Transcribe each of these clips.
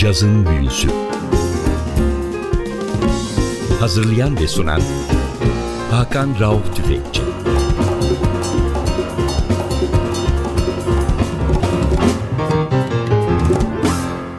Cazın Büyüsü Hazırlayan ve sunan Hakan Rauf Tüfekçi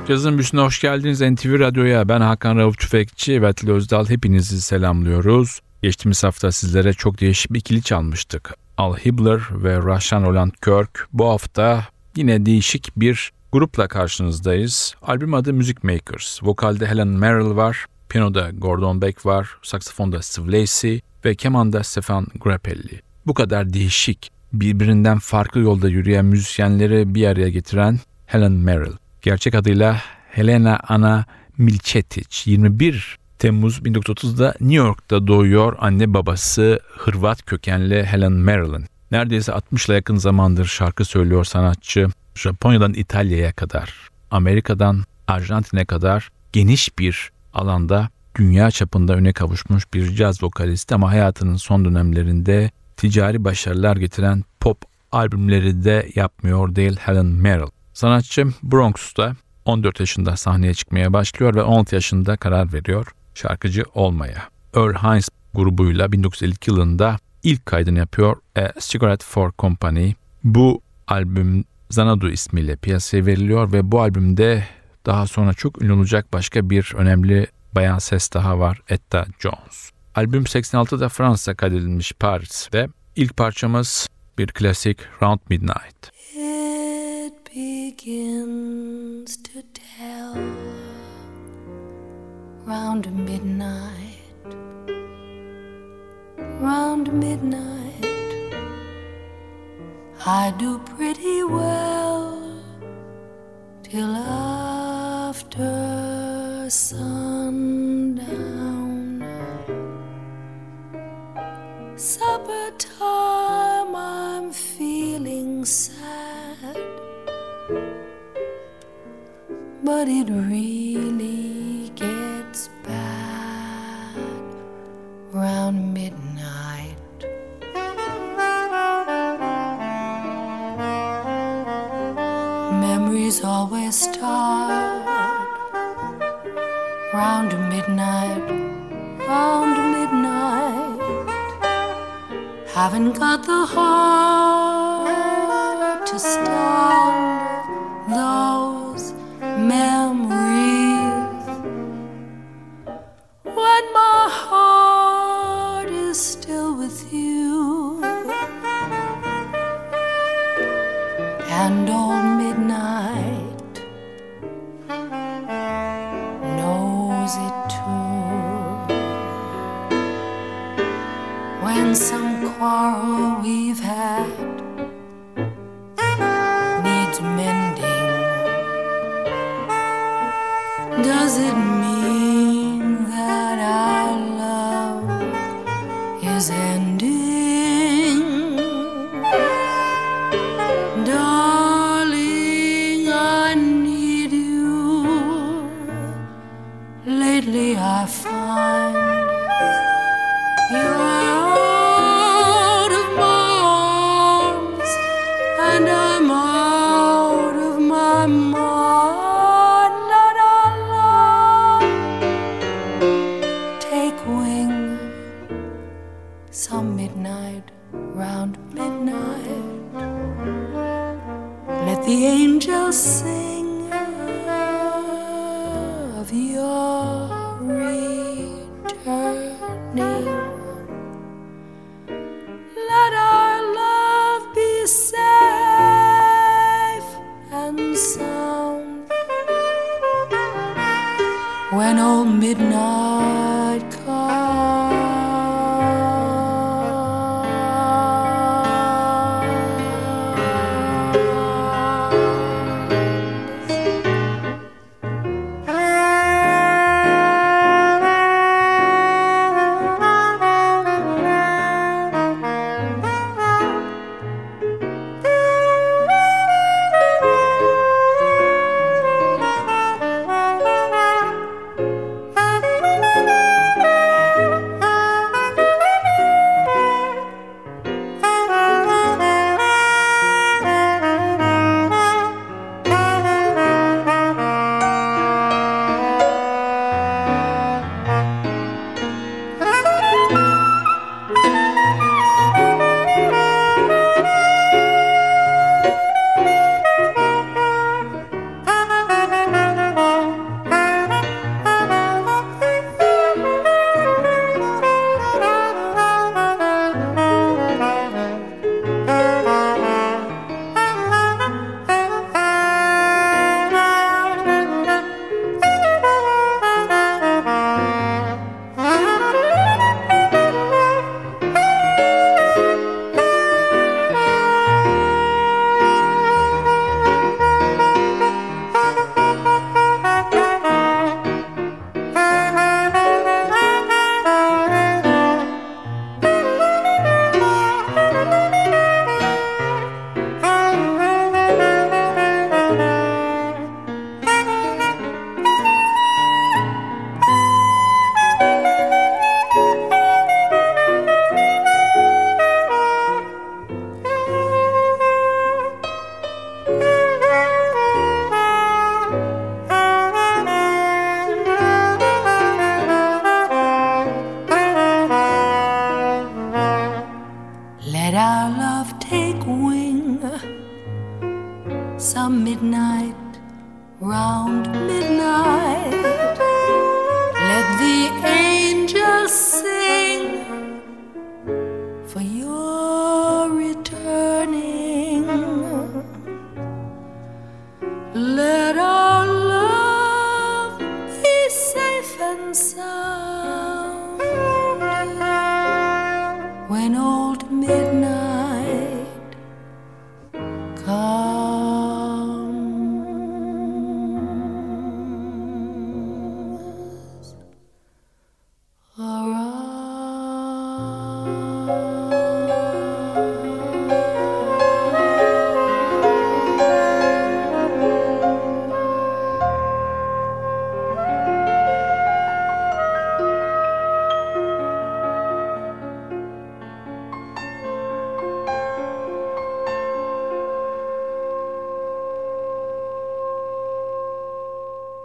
Cazın Büyüsü'ne hoş geldiniz NTV Radyo'ya. Ben Hakan Rauf Tüfekçi ve Atilla Özdal hepinizi selamlıyoruz. Geçtiğimiz hafta sizlere çok değişik bir ikili çalmıştık. Al Hibbler ve Rashan Roland Kirk. Bu hafta yine değişik bir grupla karşınızdayız. Albüm adı Music Makers. Vokalde Helen Merrill var, piyanoda Gordon Beck var, saksafonda Steve Lacy ve kemanda Stefan Grappelli. Bu kadar değişik, birbirinden farklı yolda yürüyen müzisyenleri bir araya getiren Helen Merrill. Gerçek adıyla Helena Ana Milcetic 21 Temmuz 1930'da New York'ta doğuyor anne babası Hırvat kökenli Helen Merrill'in. Neredeyse 60'la yakın zamandır şarkı söylüyor sanatçı. Japonya'dan İtalya'ya kadar, Amerika'dan Arjantin'e kadar geniş bir alanda dünya çapında öne kavuşmuş bir caz vokalisti ama hayatının son dönemlerinde ticari başarılar getiren pop albümleri de yapmıyor değil Helen Merrill. Sanatçı Bronx'ta 14 yaşında sahneye çıkmaya başlıyor ve 16 yaşında karar veriyor şarkıcı olmaya. Earl Hines grubuyla 1952 yılında ilk kaydını yapıyor A Cigarette for Company. Bu albüm Zanadu ismiyle piyasaya veriliyor ve bu albümde daha sonra çok ünlü olacak başka bir önemli bayan ses daha var Etta Jones. Albüm 86'da Fransa kaydedilmiş Paris'te. İlk parçamız bir klasik Round Midnight. It begins to tell round midnight round midnight I do pretty well till after sundown. Supper time, I'm feeling sad, but it really gets bad round midnight. Always start round midnight, round midnight. Haven't got the heart to stand the angels sing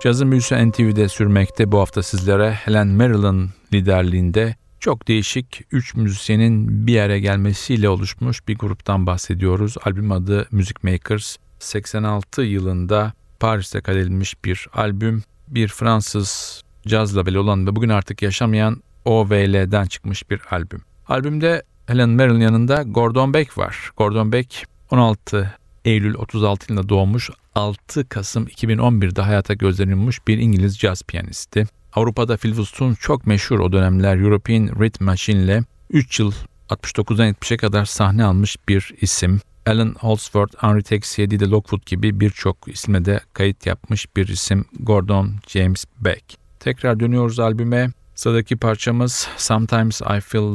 Cazın büyüsü NTV'de sürmekte bu hafta sizlere Helen Merrill'ın liderliğinde çok değişik 3 müzisyenin bir araya gelmesiyle oluşmuş bir gruptan bahsediyoruz. Albüm adı Music Makers. 86 yılında Paris'te kaydedilmiş bir albüm. Bir Fransız caz labeli olan ve bugün artık yaşamayan OVL'den çıkmış bir albüm. Albümde Helen Merrill'in yanında Gordon Beck var. Gordon Beck 16 Eylül 36 yılında doğmuş 6 Kasım 2011'de hayata gözlenilmiş bir İngiliz caz piyanisti. Avrupa'da Phil çok meşhur o dönemler European Rhythm Machine ile 3 yıl 69'dan 70'e kadar sahne almış bir isim. Alan Holdsworth, Henry Texier, Didi Lockwood gibi birçok isme de kayıt yapmış bir isim Gordon James Beck. Tekrar dönüyoruz albüme. Sıradaki parçamız Sometimes I Feel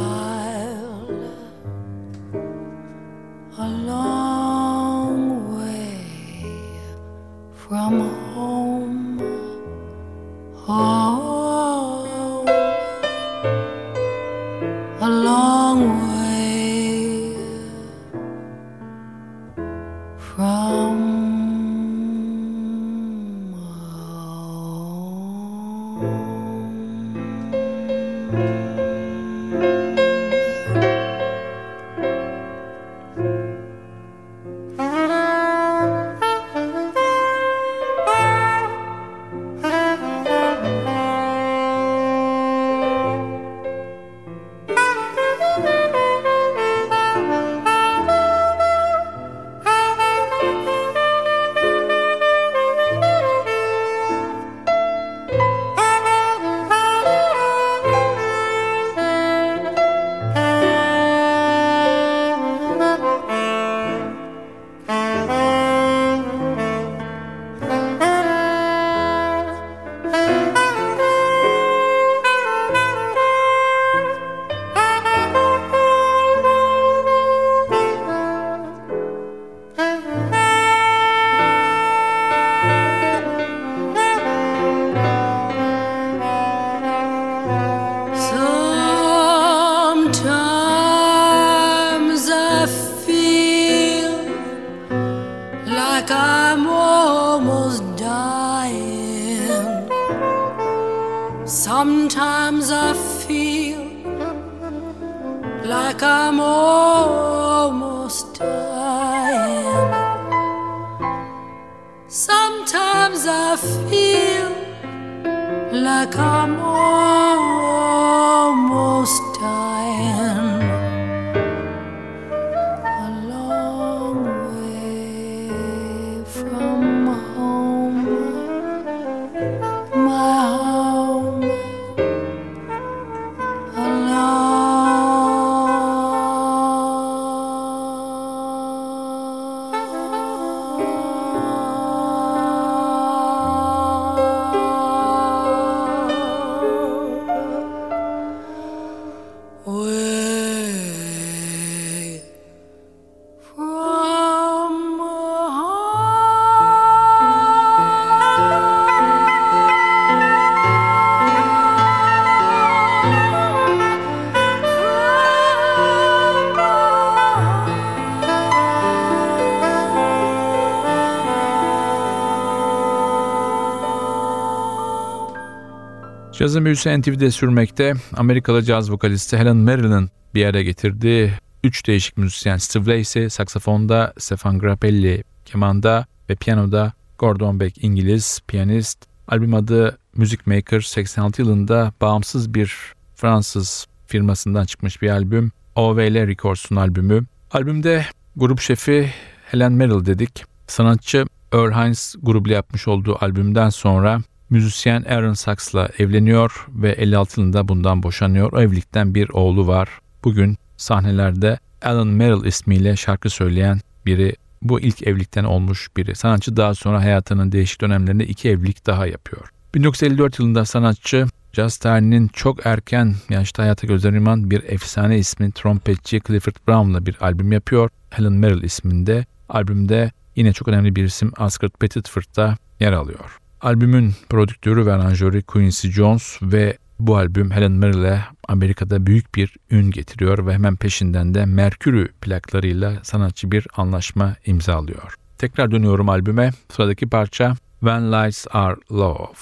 Cazın büyüsü NTV'de sürmekte. Amerikalı caz vokalisti Helen Merrill'in bir yere getirdiği üç değişik müzisyen Steve Lacy saksafonda, Stefan Grappelli kemanda ve piyanoda Gordon Beck İngiliz piyanist. Albüm adı Music Maker 86 yılında bağımsız bir Fransız firmasından çıkmış bir albüm. OVL Records'un albümü. Albümde grup şefi Helen Merrill dedik. Sanatçı Earl Hines grubuyla yapmış olduğu albümden sonra müzisyen Aaron Sachs'la evleniyor ve 56 yılında bundan boşanıyor. O evlilikten bir oğlu var. Bugün sahnelerde Alan Merrill ismiyle şarkı söyleyen biri bu ilk evlilikten olmuş biri. Sanatçı daha sonra hayatının değişik dönemlerinde iki evlilik daha yapıyor. 1954 yılında sanatçı Jazz tarihinin çok erken yaşta hayata gözden bir efsane ismi trompetçi Clifford Brown'la bir albüm yapıyor. Helen Merrill isminde. Albümde yine çok önemli bir isim Oscar Petitford da yer alıyor. Albümün prodüktörü ve aranjörü Quincy Jones ve bu albüm Helen Merrill'e Amerika'da büyük bir ün getiriyor ve hemen peşinden de Mercury plaklarıyla sanatçı bir anlaşma imzalıyor. Tekrar dönüyorum albüme. Sıradaki parça When Lights Are Low.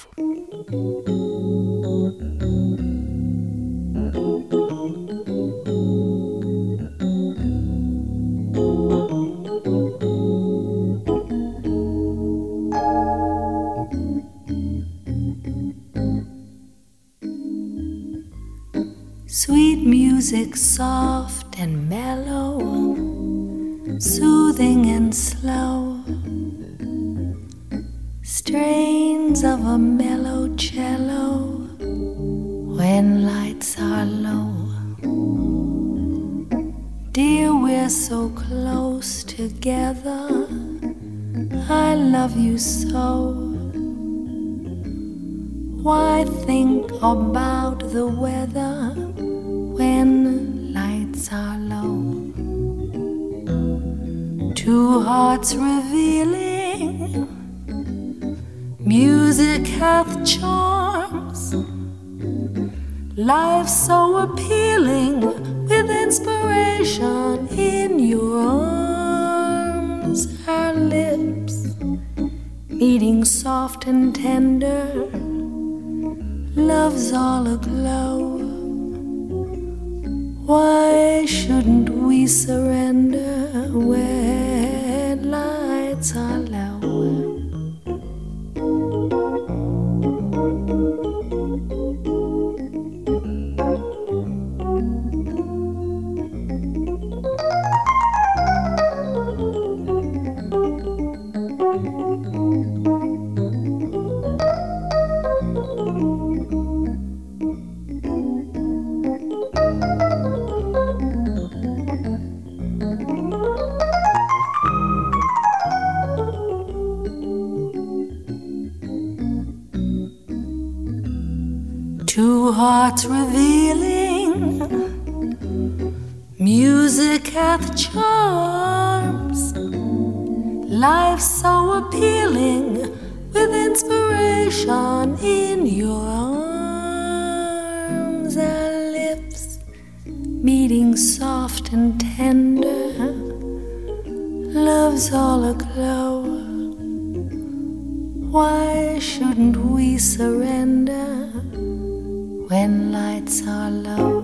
Sweet music, soft and mellow, soothing and slow. Strains of a mellow cello when lights are low. Dear, we're so close together. I love you so. Why think about the weather when lights are low? Two hearts revealing, music hath charms, life so appealing with inspiration in your arms. Our lips meeting soft and tender love's all aglow. Why shouldn't we surrender? When in your arms. Our lips meeting soft and tender, love's all aglow. Why shouldn't we surrender? when lights are low,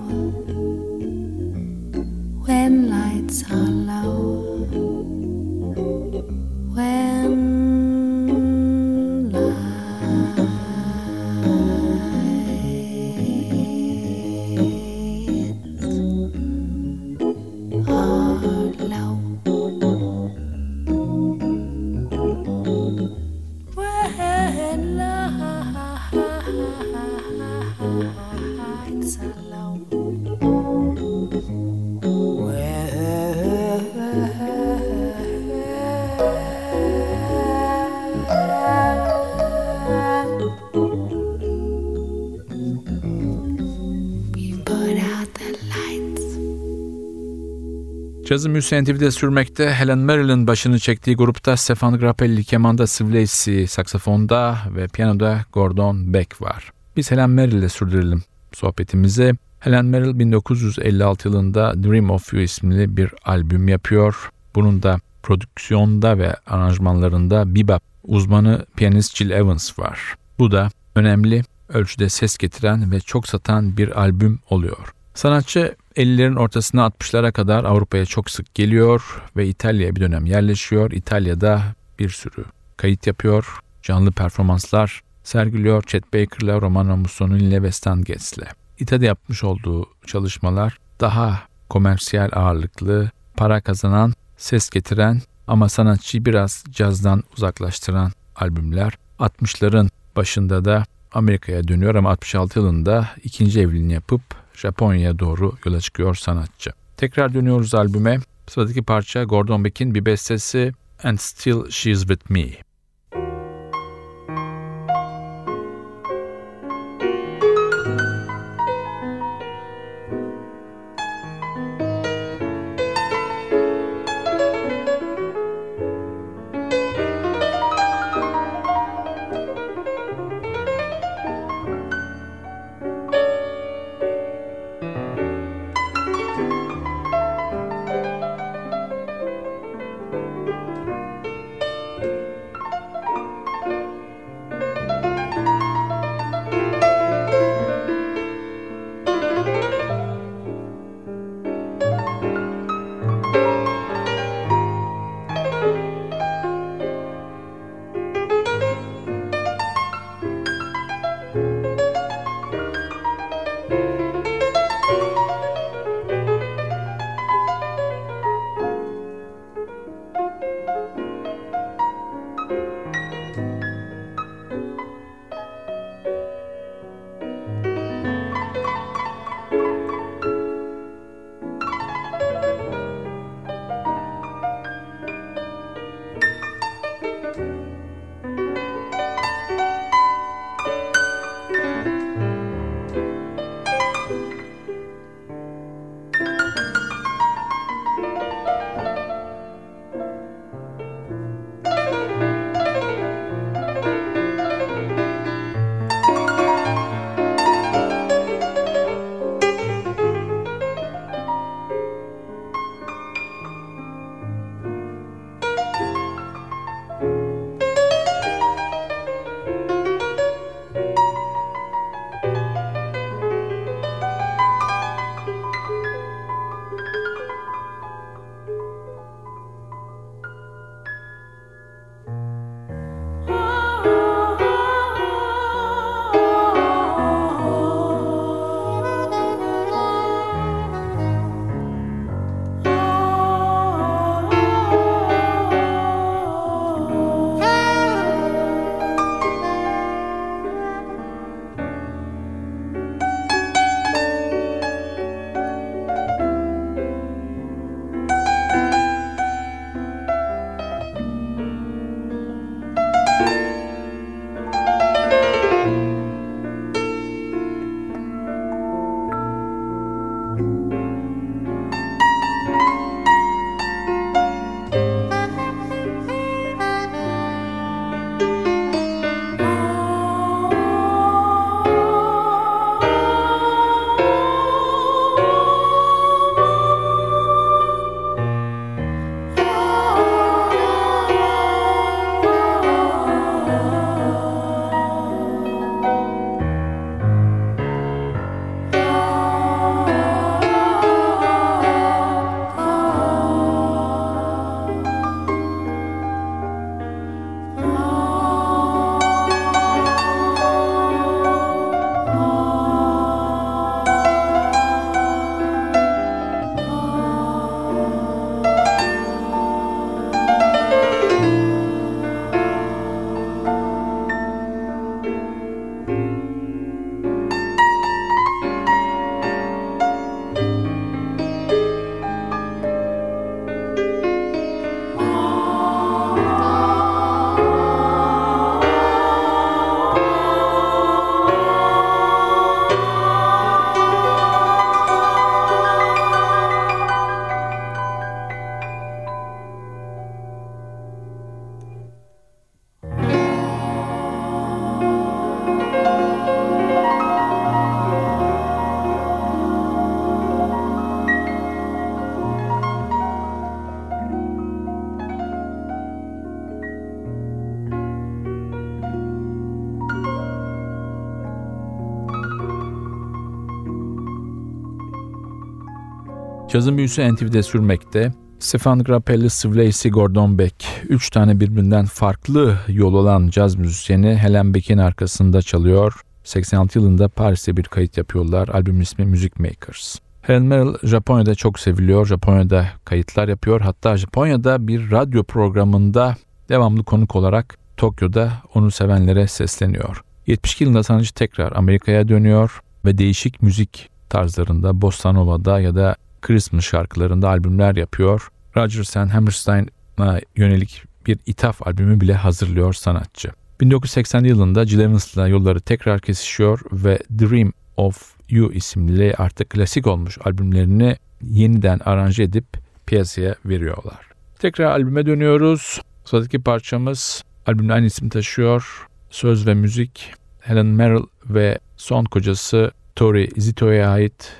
when lights are low, when Cazı Müzisyen TV'de sürmekte Helen Merrill'in başını çektiği grupta Stefan Grappelli kemanda, Lacy saksafonda ve piyanoda Gordon Beck var. Biz Helen Merrill'le sürdürelim sohbetimizi. Helen Merrill 1956 yılında Dream of You isimli bir albüm yapıyor. Bunun da prodüksiyonda ve aranjmanlarında bebop uzmanı piyanist Jill Evans var. Bu da önemli ölçüde ses getiren ve çok satan bir albüm oluyor. Sanatçı 50'lerin ortasına 60'lara kadar Avrupa'ya çok sık geliyor ve İtalya'ya bir dönem yerleşiyor. İtalya'da bir sürü kayıt yapıyor, canlı performanslar sergiliyor Chet Baker'la, Romano Mussolini ve Stan Getz'le. İtalya'da yapmış olduğu çalışmalar daha komersiyel ağırlıklı, para kazanan, ses getiren ama sanatçıyı biraz cazdan uzaklaştıran albümler. 60'ların başında da Amerika'ya dönüyor ama 66 yılında ikinci evliliğini yapıp Japonya'ya doğru yola çıkıyor sanatçı. Tekrar dönüyoruz albüme. Sıradaki parça Gordon Beck'in bir bestesi And Still She's With Me. Cazın büyüsü NTV'de sürmekte. Stefan Grappelli, Lacy, Gordon Beck. Üç tane birbirinden farklı yol olan caz müzisyeni Helen Beck'in arkasında çalıyor. 86 yılında Paris'te bir kayıt yapıyorlar. Albüm ismi Music Makers. Helen Merrill Japonya'da çok seviliyor. Japonya'da kayıtlar yapıyor. Hatta Japonya'da bir radyo programında devamlı konuk olarak Tokyo'da onu sevenlere sesleniyor. 72 yılında sanatçı tekrar Amerika'ya dönüyor ve değişik müzik tarzlarında Bossa Nova'da ya da Christmas şarkılarında albümler yapıyor. Rodgers and Hammerstein'a yönelik bir ithaf albümü bile hazırlıyor sanatçı. 1980 yılında Jill Evans'la yolları tekrar kesişiyor ve Dream of You isimli artık klasik olmuş albümlerini yeniden aranje edip piyasaya veriyorlar. Tekrar albüme dönüyoruz. Sıradaki parçamız albümün aynı isim taşıyor. Söz ve müzik Helen Merrill ve son kocası Tori Zito'ya ait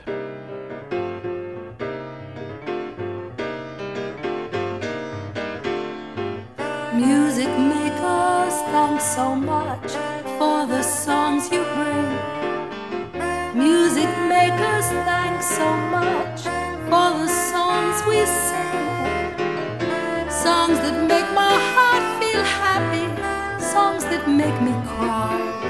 so much for the songs you bring. Music makers, thanks so much for the songs we sing. Songs that make my heart feel happy, songs that make me cry.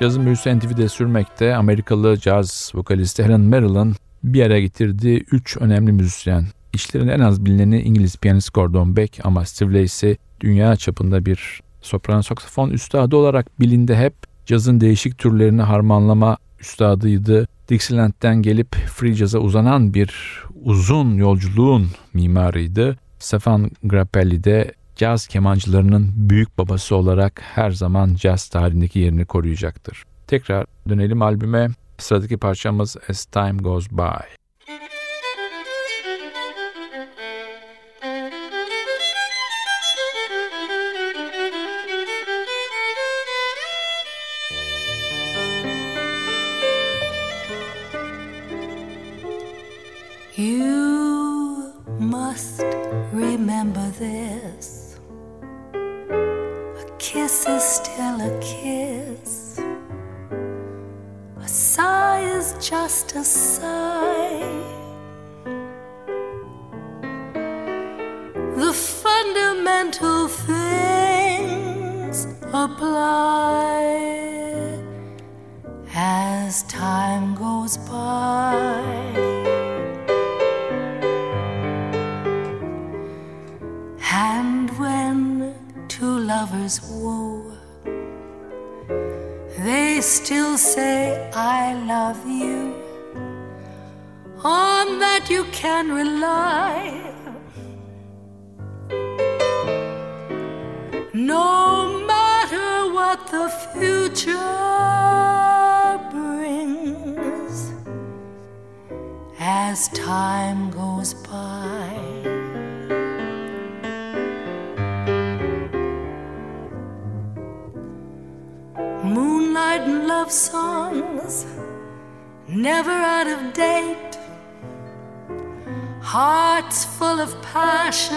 Cazın büyüsü NTV'de sürmekte Amerikalı caz vokalisti Helen Merrill'ın bir araya getirdiği üç önemli müzisyen. İşlerin en az bilineni İngiliz piyanist Gordon Beck ama Steve Lacy dünya çapında bir sopran saksafon üstadı olarak bilindi hep. Cazın değişik türlerini harmanlama üstadıydı. Dixieland'den gelip free jazz'a uzanan bir uzun yolculuğun mimarıydı. Stefan Grappelli de caz kemancılarının büyük babası olarak her zaman caz tarihindeki yerini koruyacaktır. Tekrar dönelim albüme. Sıradaki parçamız As Time Goes By. No matter what the future brings as time goes by. Moonlight and love songs, never out of date. Hearts full of passion,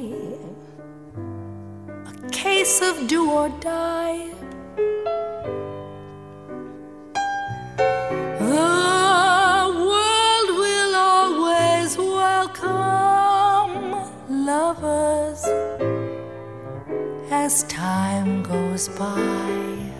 case of do or die. The world will always welcome lovers as time goes by.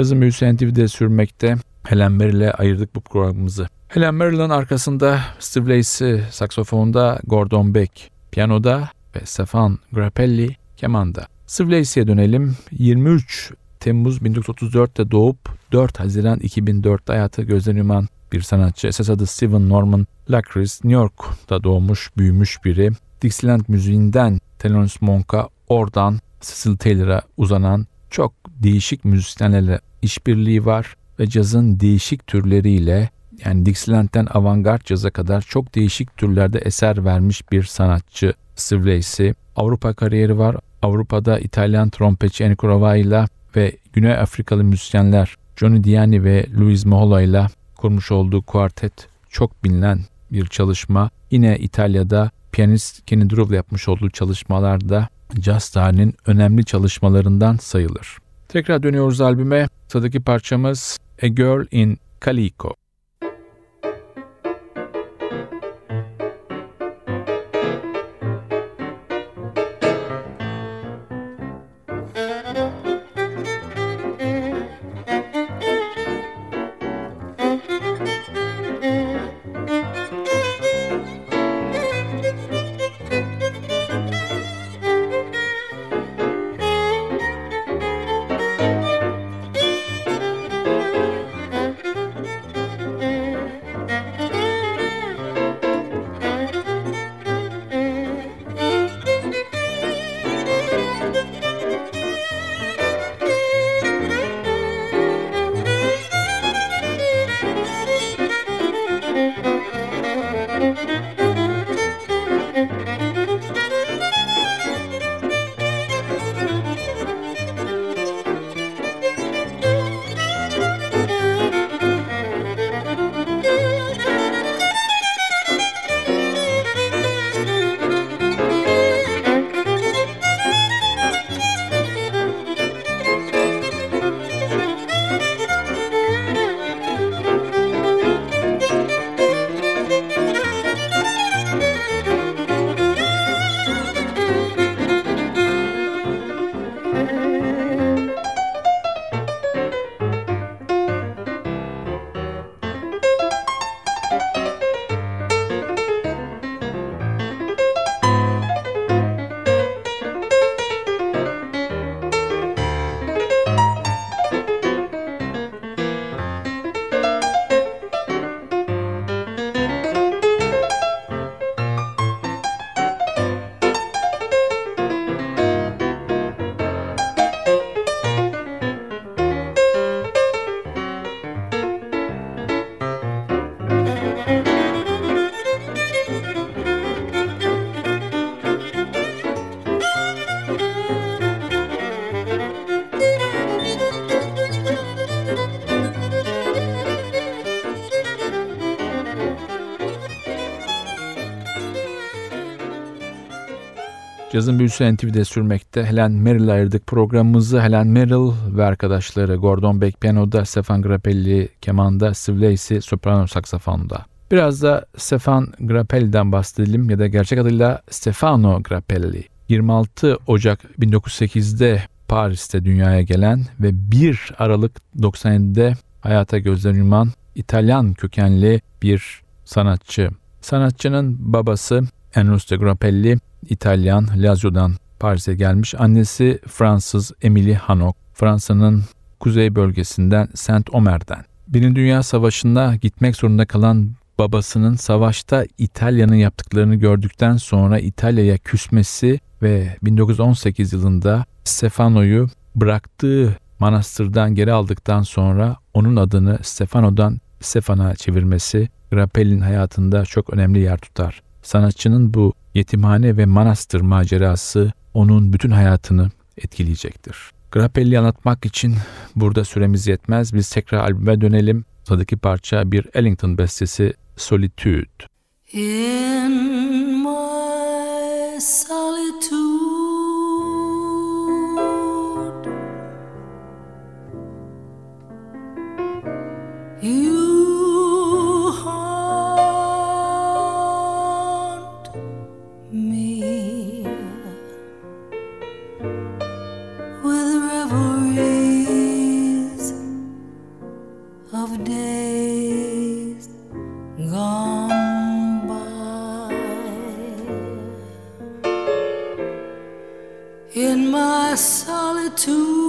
Cazın büyüsü NTV'de sürmekte. Helen Merrill ile ayırdık bu programımızı. Helen Merrill'ın arkasında Steve Lacy saksofonda, Gordon Beck piyanoda ve Stefan Grappelli kemanda. Steve Lacy'ye dönelim. 23 Temmuz 1934'te doğup 4 Haziran 2004'te hayatı gözden yuman bir sanatçı. Esas adı Steven Norman Lacris, New York'ta doğmuş, büyümüş biri. Dixieland müziğinden Thelonious Monk'a, oradan Cecil Taylor'a uzanan çok değişik müzisyenlerle işbirliği var ve cazın değişik türleriyle yani Dixieland'den avantgard caza kadar çok değişik türlerde eser vermiş bir sanatçı Steve Lacy. Avrupa kariyeri var. Avrupa'da İtalyan trompetçi Enrico Rovai ve Güney Afrikalı müzisyenler Johnny Diani ve Luis Mohola ile kurmuş olduğu kuartet çok bilinen bir çalışma. Yine İtalya'da piyanist Kenny Drew yapmış olduğu çalışmalarda jazz tarihinin önemli çalışmalarından sayılır. Tekrar dönüyoruz albüme. Sıradaki parçamız A Girl in Calico. Cazın büyüsü NTV'de sürmekte. Helen Merrill'e ayırdık programımızı. Helen Merrill ve arkadaşları Gordon Beck piyanoda, Stefan Grappelli kemanda, Steve Lacey soprano saksafonda. Biraz da Stefan Grappelli'den bahsedelim ya da gerçek adıyla Stefano Grappelli. 26 Ocak 1908'de Paris'te dünyaya gelen ve 1 Aralık 97'de hayata gözlerini yuman İtalyan kökenli bir sanatçı. Sanatçının babası Enrico Grappelli İtalyan Lazio'dan Paris'e gelmiş. Annesi Fransız Emily Hanok. Fransa'nın kuzey bölgesinden Saint Omer'den. Birinci Dünya Savaşı'nda gitmek zorunda kalan babasının savaşta İtalya'nın yaptıklarını gördükten sonra İtalya'ya küsmesi ve 1918 yılında Stefano'yu bıraktığı manastırdan geri aldıktan sonra onun adını Stefano'dan Stefan'a çevirmesi Grappelli'nin hayatında çok önemli yer tutar. Sanatçının bu yetimhane ve manastır macerası onun bütün hayatını etkileyecektir. Grappelli anlatmak için burada süremiz yetmez. Biz tekrar albüme dönelim. Sıradaki parça bir Ellington bestesi Solitude. In my solitude, solitude,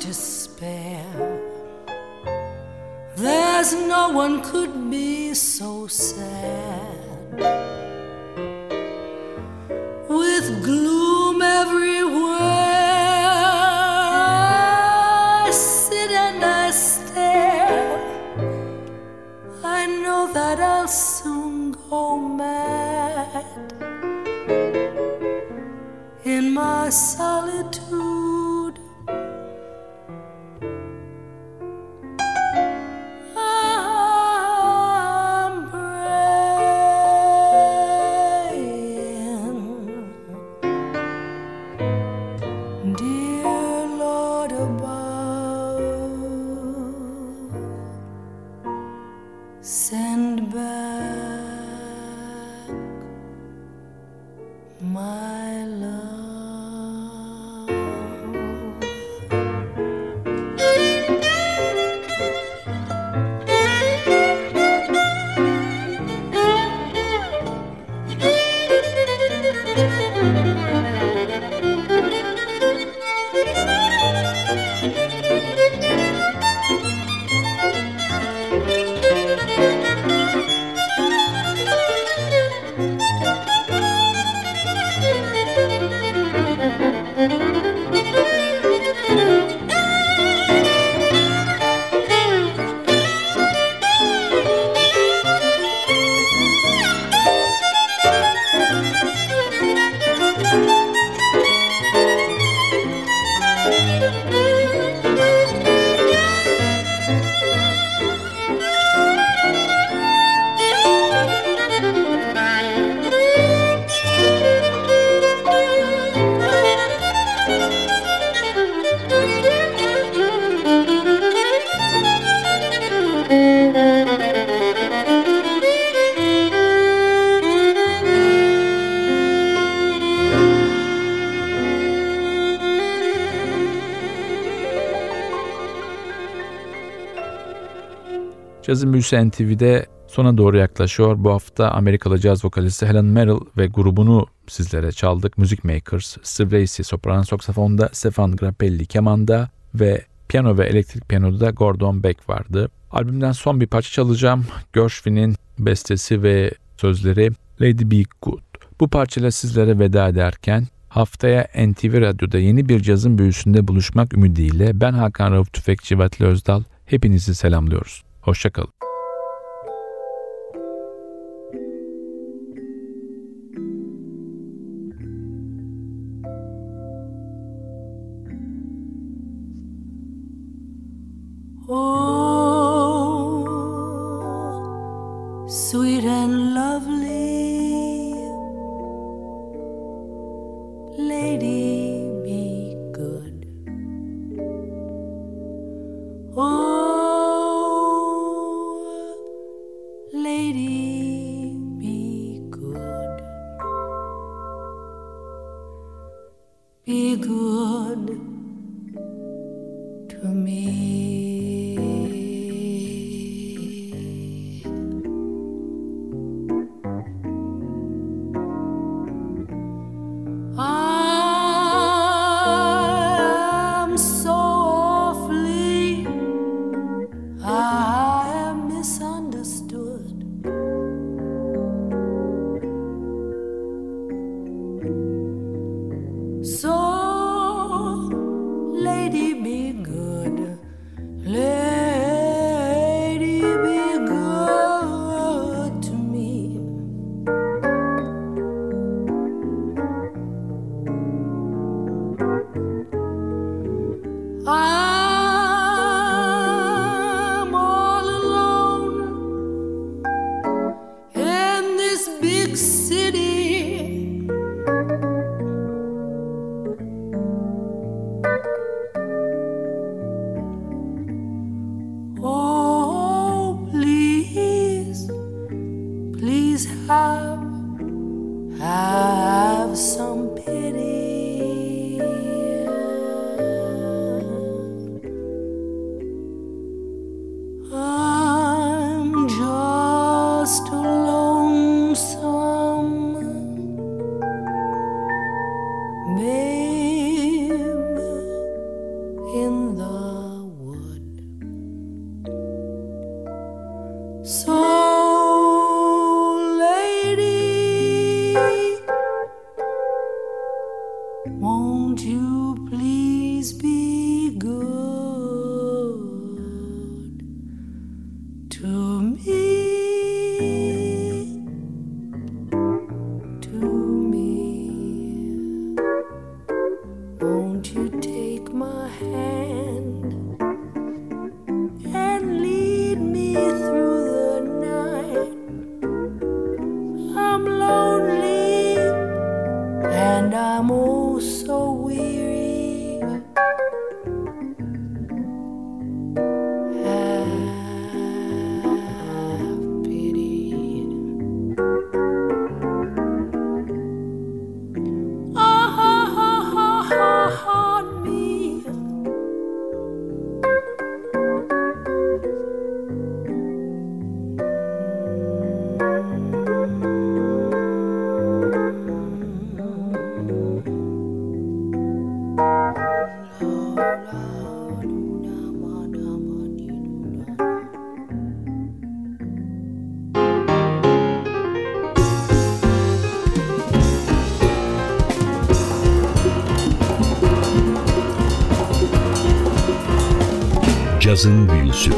despair. There's no one could be so sad with gloom everywhere. I sit and I stare. I know that I'll soon go mad in my solitude. Cazın Büyüsü NTV'de sona doğru yaklaşıyor. Bu hafta Amerikalı caz vokalisti Helen Merrill ve grubunu sizlere çaldık. Music Makers, Steve Lacey soprano saksafonda, Stefan Grappelli kemanda ve piyano ve elektrik piyanoda da Gordon Beck vardı. Albümden son bir parça çalacağım. Gershwin'in bestesi ve sözleri Lady Be Good. Bu parçayla sizlere veda ederken haftaya NTV Radyo'da yeni bir cazın büyüsünde buluşmak ümidiyle ben Hakan Rauf Tüfekçi Vatli Özdal hepinizi selamlıyoruz. Hoşçakalın. Cazın Büyüsü.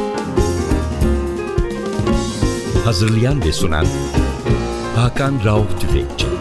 Hazırlayan ve sunan Hakan Rauf Tüfekçi